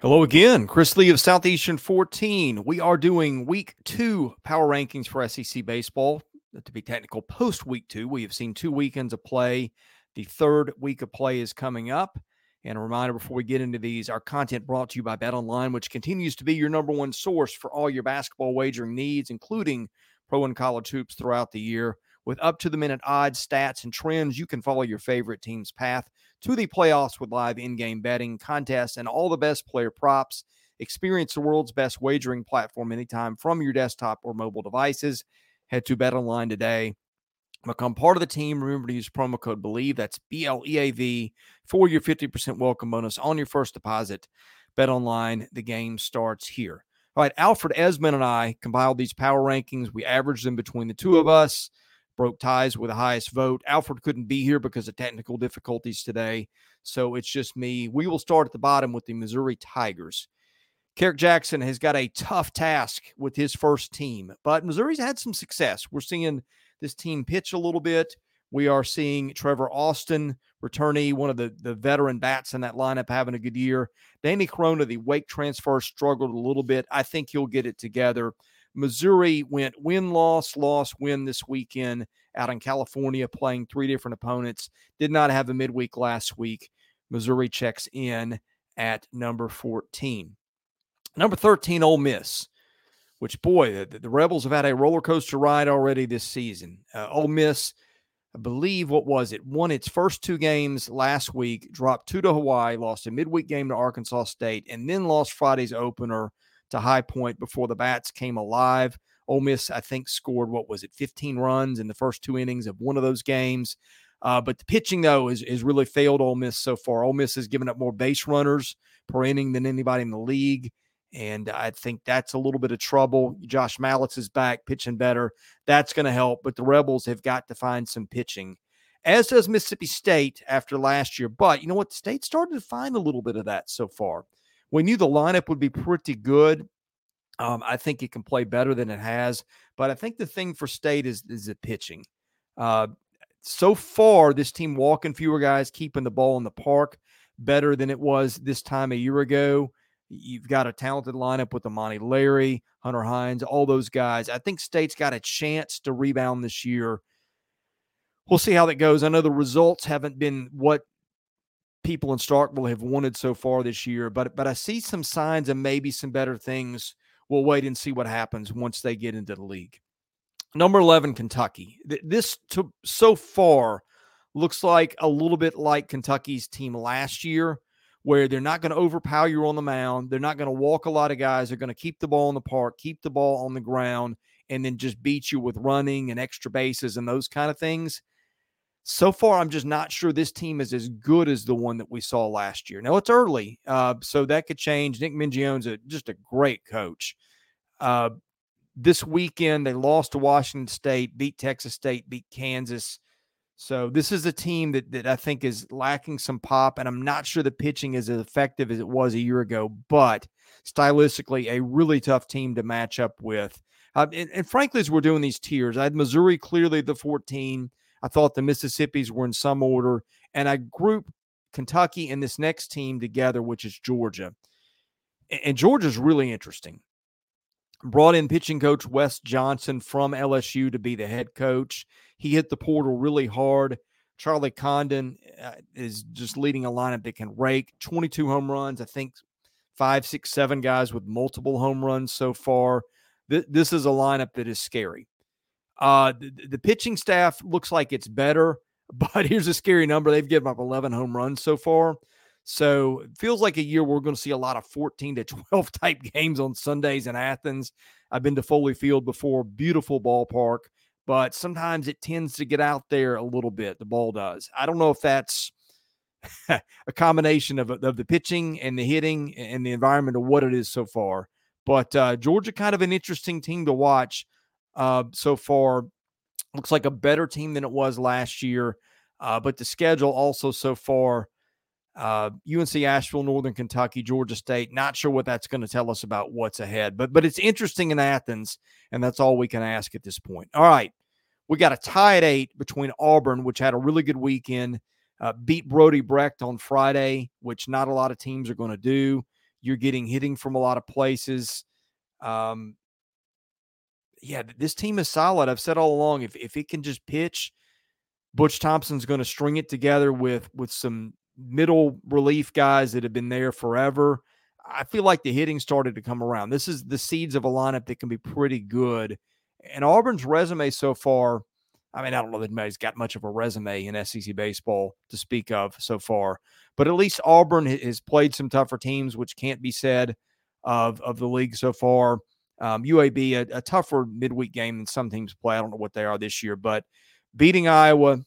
Hello again, Chris Lee of Southeastern 14. We are doing week two power rankings for SEC baseball. To be technical, post week two, we have seen two weekends of play. The third week of play is coming up. And a reminder before we get into these, our content brought to you by BetOnline, which continues to be your number one source for all your basketball wagering needs, including pro and college hoops throughout the year. With up to the minute odds, stats, and trends, you can follow your favorite team's path to the playoffs with live in game betting, contests, and all the best player props. Experience the world's best wagering platform anytime from your desktop or mobile devices. Head to BetOnline today. Become part of the team. Remember to use promo code BELIEVE, That's B L E A V for your 50% welcome bonus on your first deposit. BetOnline, the game starts here. All right, Alfred Esmond and I compiled these power rankings. We averaged them between the two of us broke ties with the highest vote. Alfred couldn't be here because of technical difficulties today. So it's just me. We will start at the bottom with the Missouri Tigers. Kerrick Jackson has got a tough task with his first team, but Missouri's had some success. We're seeing this team pitch a little bit. We are seeing Trevor Austin, returnee, one of the, the veteran bats in that lineup, having a good year. Danny Corona, the Wake transfer, struggled a little bit. I think he'll get it together. Missouri went win, loss, loss, win this weekend out in California, playing three different opponents. Did not have a midweek last week. Missouri checks in at number 14. Number 13, Ole Miss, which, boy, the, the Rebels have had a roller coaster ride already this season. Uh, Ole Miss, I believe, what was it? Won its first two games last week, dropped two to Hawaii, lost a midweek game to Arkansas State, and then lost Friday's opener to High Point before the bats came alive. Ole Miss, I think, scored what was it, 15 runs in the first two innings of one of those games. Uh, but the pitching, though, is, is really failed Ole Miss so far. Ole Miss has given up more base runners per inning than anybody in the league. And I think that's a little bit of trouble. Josh Mallitz is back, pitching better. That's going to help. But the Rebels have got to find some pitching, as does Mississippi State after last year. But you know what? The state started to find a little bit of that so far we knew the lineup would be pretty good. Um, I think it can play better than it has, but I think the thing for State is is the pitching. Uh, so far, this team walking fewer guys, keeping the ball in the park better than it was this time a year ago. You've got a talented lineup with Amani Larry, Hunter Hines, all those guys. I think State's got a chance to rebound this year. We'll see how that goes. I know the results haven't been what people in Starkville have wanted so far this year, but but I see some signs and maybe some better things. We'll wait and see what happens once they get into the league. Number 11, Kentucky. This to, so far looks like a little bit like Kentucky's team last year, where they're not going to overpower you on the mound. They're not going to walk a lot of guys. They're going to keep the ball in the park, keep the ball on the ground, and then just beat you with running and extra bases and those kind of things so far, I'm just not sure this team is as good as the one that we saw last year. Now it's early, uh, so that could change. Nick Mingione's a, just a great coach. Uh, this weekend, they lost to Washington State, beat Texas State, beat Kansas. So this is a team that, that I think is lacking some pop, and I'm not sure the pitching is as effective as it was a year ago, but stylistically, a really tough team to match up with. Uh, and, and frankly, as we're doing these tiers, I had Missouri clearly the 14. I thought the Mississippis were in some order, and I group Kentucky and this next team together, which is Georgia. And Georgia's really interesting. Brought in pitching coach Wes Johnson from LSU to be the head coach. He hit the portal really hard. Charlie Condon uh, is just leading a lineup that can rake 22 home runs. I think five, six, seven guys with multiple home runs so far. Th- this is a lineup that is scary. Uh, the, the pitching staff looks like it's better, but here's a scary number. They've given up 11 home runs so far. So it feels like a year we're going to see a lot of 14 to 12 type games on Sundays in Athens. I've been to Foley Field before, beautiful ballpark, but sometimes it tends to get out there a little bit. The ball does. I don't know if that's a combination of, of the pitching and the hitting and the environment of what it is so far. But uh, Georgia, kind of an interesting team to watch uh, so far. Looks like a better team than it was last year. Uh, but the schedule also so far uh, UNC Asheville, Northern Kentucky, Georgia State. Not sure what that's going to tell us about what's ahead, but but it's interesting in Athens, and that's all we can ask at this point. All right, we got a tie at eight between Auburn, which had a really good weekend, uh, beat Brody Brecht on Friday, which not a lot of teams are going to do. You're getting hitting from a lot of places. Um, yeah, this team is solid. I've said all along, if if it can just pitch, Butch Thompson's going to string it together with with some middle relief guys that have been there forever. I feel like the hitting started to come around. This is the seeds of a lineup that can be pretty good. And Auburn's resume so far, I mean, I don't know that anybody's got much of a resume in SEC baseball to speak of so far, but at least Auburn has played some tougher teams, which can't be said of, of the league so far. Um, UAB, a, a tougher midweek game than some teams play. I don't know what they are this year, but beating Iowa,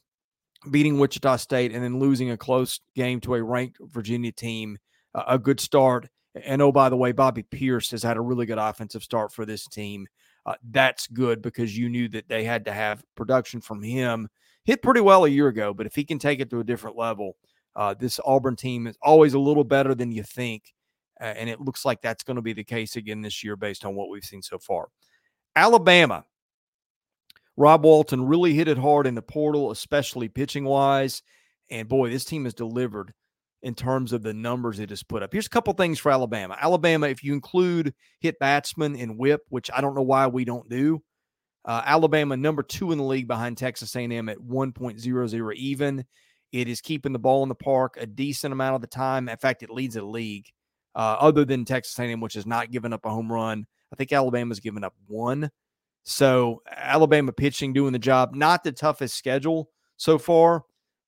beating Wichita State, and then losing a close game to a ranked Virginia team, a good start. And oh, by the way, Bobby Peirce has had a really good offensive start for this team. Uh, that's good because you knew that they had to have production from him. Hit pretty well a year ago, but if he can take it to a different level, uh, this Auburn team is always a little better than you think. And it looks like that's going to be the case again this year based on what we've seen so far. Alabama, Rob Walton really hit it hard in the portal, especially pitching wise. And boy, this team has delivered in terms of the numbers it has put up. Here's a couple things for Alabama. Alabama, if you include hit batsman and whip, which I don't know why we don't do, uh, Alabama number two in the league behind Texas A&M at 1.00 even. It is keeping the ball in the park a decent amount of the time. In fact, it leads the league. Uh, other than Texas A&M, which has not given up a home run, I think Alabama's given up one. So Alabama pitching doing the job. Not the toughest schedule so far,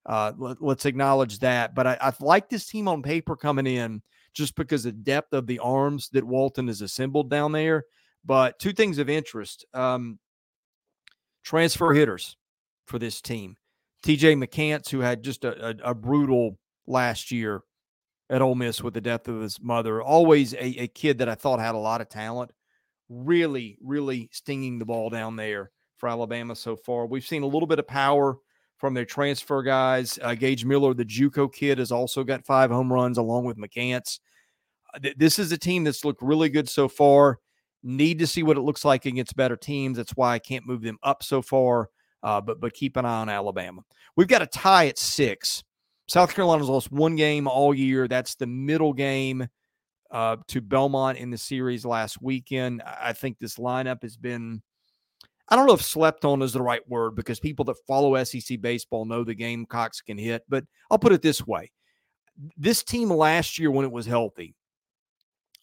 uh, let, us acknowledge that. But I, I like this team on paper coming in just because the depth of the arms that Walton has assembled down there. But two things of interest um, transfer hitters for this team. TJ McCants, who had just a, a, a, brutal last year at Ole Miss with the death of his mother, always a, a kid that I thought had a lot of talent. Really, really stinging the ball down there for Alabama so far. We've seen a little bit of power from their transfer guys. Uh, Gage Miller, the JUCO kid, has also got five home runs along with McCants. Uh, this is a team that's looked really good so far. Need to see what it looks like against better teams. That's why I can't move them up so far. Uh, but but keep an eye on Alabama. We've got a tie at six. South Carolina's lost one game all year. That's the middle game uh, to Belmont in the series last weekend. I think this lineup has been I don't know if slept on is the right word because people that follow SEC baseball know the Gamecocks can hit, but I'll put it this way. This team last year, when it was healthy,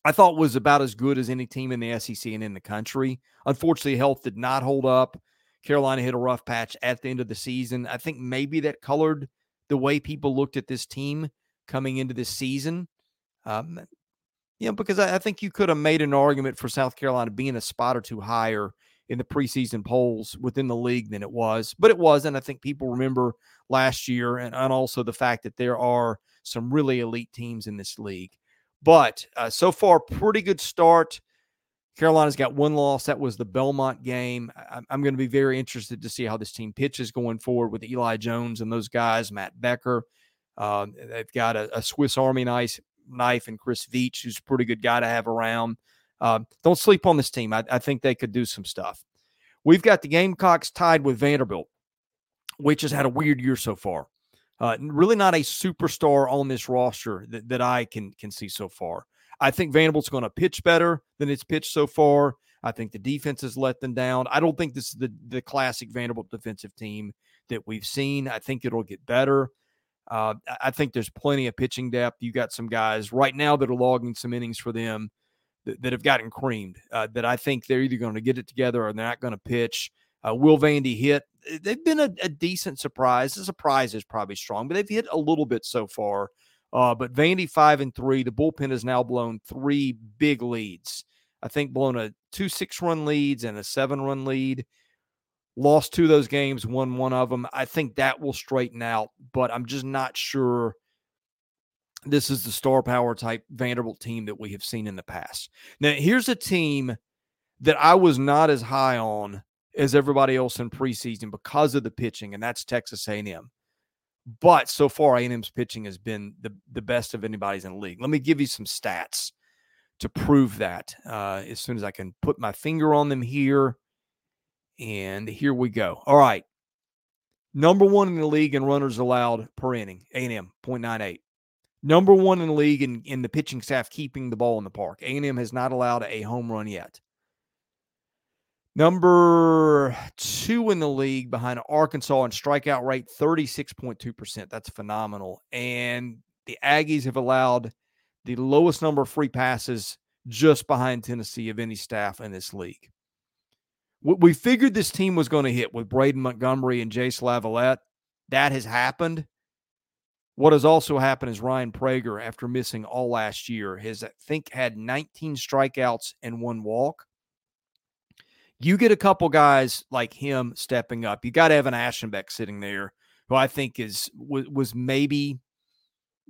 I thought was about as good as any team in the SEC and in the country. Unfortunately, health did not hold up. Carolina hit a rough patch at the end of the season. I think maybe that colored the way people looked at this team coming into this season. Um, you know, because I, I think you could have made an argument for South Carolina being a spot or two higher in the preseason polls within the league than it was, but it wasn't. I think people remember last year and, and also the fact that there are some really elite teams in this league. But uh, so far, pretty good start. Carolina's got one loss. That was the Belmont game. I, am going to be very interested to see how this team pitches going forward with Eli Jones and those guys, Matt Becker. Uh, they've got a, a Swiss Army knife, knife and Chris Veach, who's a pretty good guy to have around. Uh, don't sleep on this team. I, I think they could do some stuff. We've got the Gamecocks tied with Vanderbilt, which has had a weird year so far. Uh, really not a superstar on this roster that, that I can can see so far. I think Vanderbilt's going to pitch better than it's pitched so far. I think the defense has let them down. I don't think this is the, the classic Vanderbilt defensive team that we've seen. I think it'll get better. Uh, I think there's plenty of pitching depth. You got some guys right now that are logging some innings for them that, that have gotten creamed. Uh, that I think they're either going to get it together or they're not going to pitch. Uh, Will Vandy hit. They've been a, a, decent surprise. The surprise is probably strong, but they've hit a little bit so far. Uh, but Vandy five and three. The bullpen has now blown three big leads. I think blown a two six run leads and a seven run lead. Lost two of those games, won one of them. I think that will straighten out, but I'm just not sure this is the star power type Vanderbilt team that we have seen in the past. Now, here's a team that I was not as high on as everybody else in preseason because of the pitching, and that's Texas A&M. But so far, A&M's pitching has been the, the best of anybody's in the league. Let me give you some stats to prove that uh, as soon as I can put my finger on them here. And here we go. All right. Number one in the league in runners allowed per inning, A&M, 0.98. Number one in the league in, in the pitching staff keeping the ball in the park. A&M has not allowed a home run yet. Number two in the league behind Arkansas in strikeout rate, 36.2%. That's phenomenal. And the Aggies have allowed the lowest number of free passes just behind Tennessee of any staff in this league. We figured this team was going to hit with Braden Montgomery and Jace LaViolette. That has happened. What has also happened is Ryan Prager, after missing all last year, has, I think, had 19 strikeouts and one walk. You get a couple guys like him stepping up. You got to have Evan Aschenbeck sitting there, who I think is was, was maybe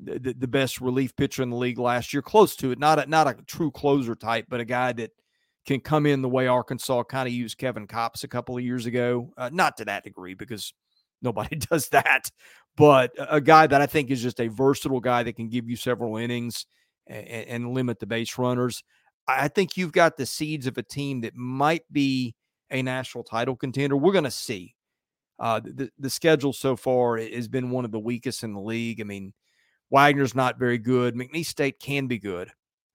the, the best relief pitcher in the league last year, close to it. Not a, not a true closer type, but a guy that can come in the way Arkansas kind of used Kevin Kopps a couple of years ago. Uh, not to that degree because nobody does that, but a guy that I think is just a versatile guy that can give you several innings and, and limit the base runners. I think you've got the seeds of a team that might be a national title contender. We're going to see. Uh, the the schedule so far has been one of the weakest in the league. I mean, Wagner's not very good. McNeese State can be good.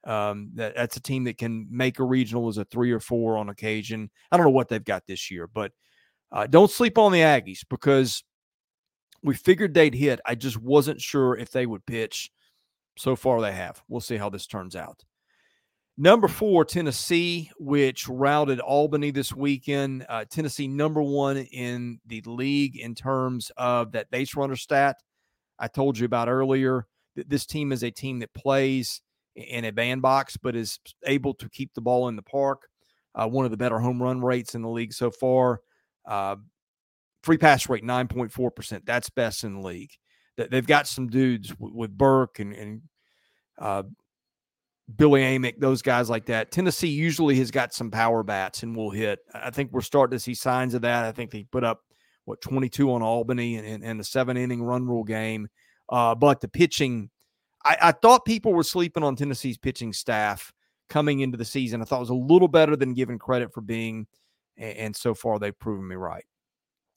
Um, that, that's a team that can make a regional as a three or four on occasion. I don't know what they've got this year, but uh, don't sleep on the Aggies because we figured they'd hit. I just wasn't sure if they would pitch. So far, they have. We'll see how this turns out. Number four, Tennessee, which routed Albany this weekend. Uh, Tennessee, number one in the league in terms of that base runner stat. I told you about earlier. That This team is a team that plays in a bandbox, but is able to keep the ball in the park. Uh, one of the better home run rates in the league so far. Uh, free pass rate, 9.4%. That's best in the league. They've got some dudes with Burke and, and uh, Billy Amick, those guys like that. Tennessee usually has got some power bats and will hit. I think we're starting to see signs of that. I think they put up what 22 on Albany and, and, the seven inning run rule game. Uh, but the pitching, I, I, thought people were sleeping on Tennessee's pitching staff coming into the season. I thought it was a little better than given credit for being, and, and so far they've proven me right.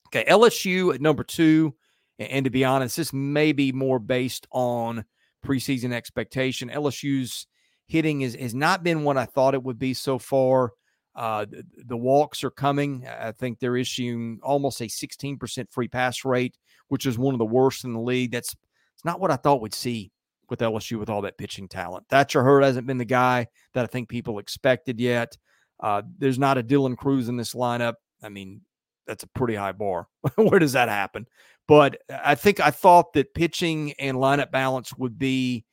Okay, LSU at number two, and, and to be honest, this may be more based on preseason expectation. LSU's hitting is, has not been what I thought it would be so far. Uh, the, walks are coming. I think they're issuing almost a 16% free pass rate, which is one of the worst in the league. That's it's not what I thought we'd see with LSU with all that pitching talent. Thatcher Hurd hasn't been the guy that I think people expected yet. Uh, there's not a Dylan Crews in this lineup. I mean, that's a pretty high bar. Where does that happen? But I think I thought that pitching and lineup balance would be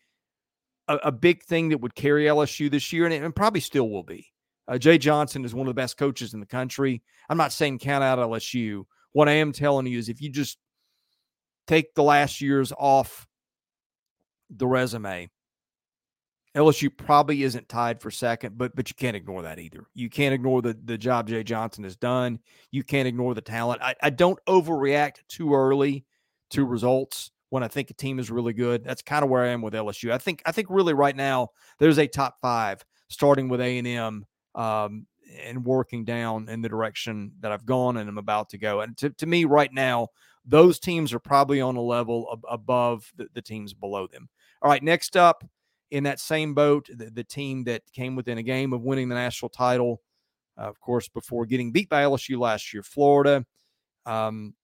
a, a big thing that would carry LSU this year, and and probably still will be. Uh, Jay Johnson is one of the best coaches in the country. I'm not saying count out LSU. What I am telling you is if you just take the last years off the resume, LSU probably isn't tied for second, but but you can't ignore that either. You can't ignore the the job Jay Johnson has done. You can't ignore the talent. I, I don't overreact too early to results when I think a team is really good. That's kind of where I am with LSU. I think I think really right now there's a top five starting with A and M um, and working down in the direction that I've gone and I'm about to go. And to, to me, right now, those teams are probably on a level ab- above the, the, teams below them. All right, next up in that same boat, the, the team that came within a game of winning the national title, uh, of course, before getting beat by LSU last year, Florida. Um,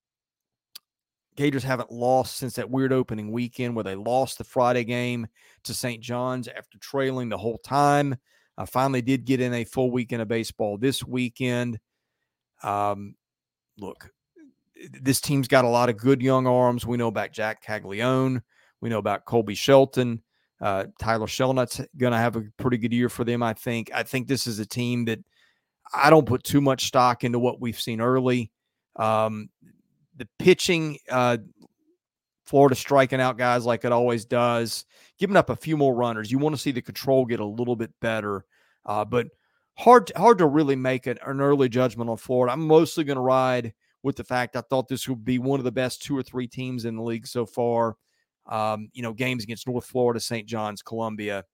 Gators haven't lost since that weird opening weekend where they lost the Friday game to St. John's after trailing the whole time. I finally did get in a full weekend of baseball this weekend. Um, look, this team's got a lot of good young arms. We know about Jac Caglianone. We know about Colby Shelton. Uh, Tyler Shelnut's going to have a pretty good year for them, I think. I think this is a team that I don't put too much stock into what we've seen early. Um, the pitching, uh, Florida striking out guys like it always does, giving up a few more runners. You want to see the control get a little bit better, uh, but hard hard to really make an, an early judgment on Florida. I'm mostly going to ride with the fact I thought this would be one of the best two or three teams in the league so far. Um, you know, games against North Florida, St. John's, Columbia.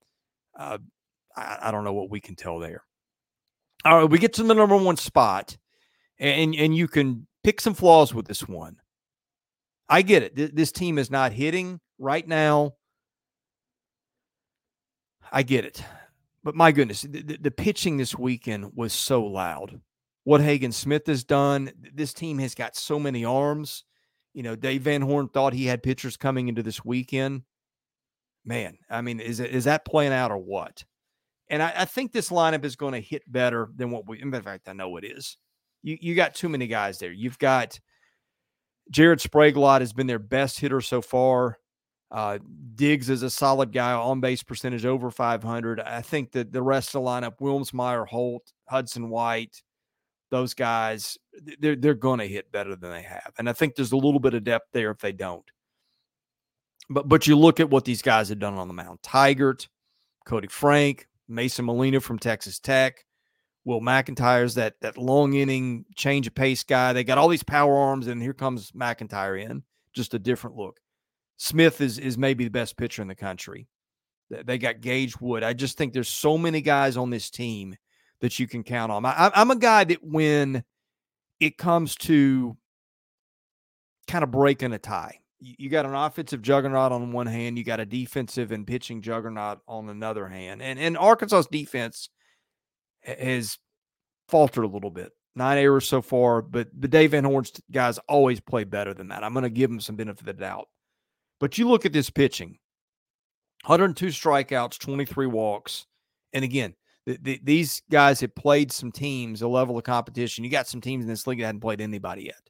Uh, I, I, don't know what we can tell there. All right, we get to the number one spot, and and you can pick some flaws with this one. I get it. This team is not hitting right now. I get it. But my goodness, the, the, pitching this weekend was so loud. What Hagen Smith has done, this team has got so many arms. You know, Dave Van Horn thought he had pitchers coming into this weekend. Man, I mean, is is that playing out or what? And I, I think this lineup is going to hit better than what we. In fact, I know it is. You you got too many guys there. You've got Jared Sprague-Lott has been their best hitter so far. Uh, Diggs is a solid guy, on base percentage over 500. I think that the rest of the lineup, Wilmsmeyer, Holt, Hudson White, those guys, they're they're going to hit better than they have, and I think there's a little bit of depth there if they don't. But but you look at what these guys have done on the mound: Tygart, Cody Frank, Mason Molina from Texas Tech, Will McEntire's that that long inning change of pace guy. They got all these power arms, and here comes McEntire in, just a different look. Smith is is maybe the best pitcher in the country. They got Gage Wood. I just think there's so many guys on this team that you can count on. I, I'm a guy that when it comes to kind of breaking a tie, you got an offensive juggernaut on one hand, you got a defensive and pitching juggernaut on another hand, and and Arkansas's defense has faltered a little bit. Nine errors so far, but the Dave Van Horn's guys always play better than that. I'm going to give them some benefit of the doubt. But you look at this pitching 102 strikeouts, 23 walks. And again, the, the, these guys have played some teams, a level of competition. You got some teams in this league that hadn't played anybody yet.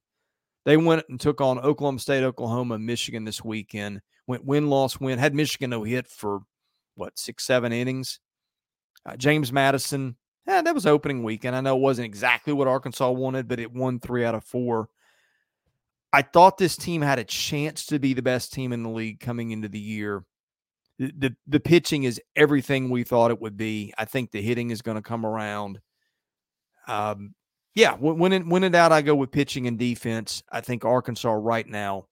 They went and took on Oklahoma State, Oklahoma, Michigan this weekend. Went win, loss, win. Had Michigan no hit for what, six, seven innings. Uh, James Madison, yeah, that was opening weekend. I know it wasn't exactly what Arkansas wanted, but it won three out of four. I thought this team had a chance to be the best team in the league coming into the year. The, the, the pitching is everything we thought it would be. I think the hitting is going to come around. Um, yeah, when in, when in doubt, I go with pitching and defense. I think Arkansas right now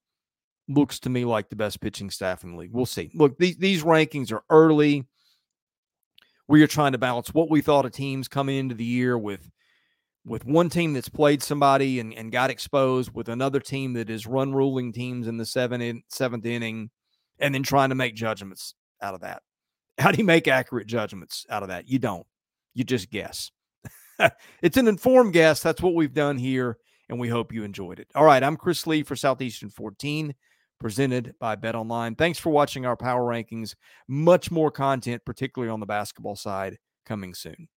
looks to me like the best pitching staff in the league. We'll see. Look, these these rankings are early. We are trying to balance what we thought of teams coming into the year with with one team that's played somebody and, and got exposed with another team that is run ruling teams in the seventh in, seventh inning and then trying to make judgments out of that. How do you make accurate judgments out of that? You don't. You just guess. it's an informed guess. That's what we've done here, and we hope you enjoyed it. All right, I'm Chris Lee for Southeastern 14, presented by BetOnline. Thanks for watching our power rankings. Much more content, particularly on the basketball side, coming soon.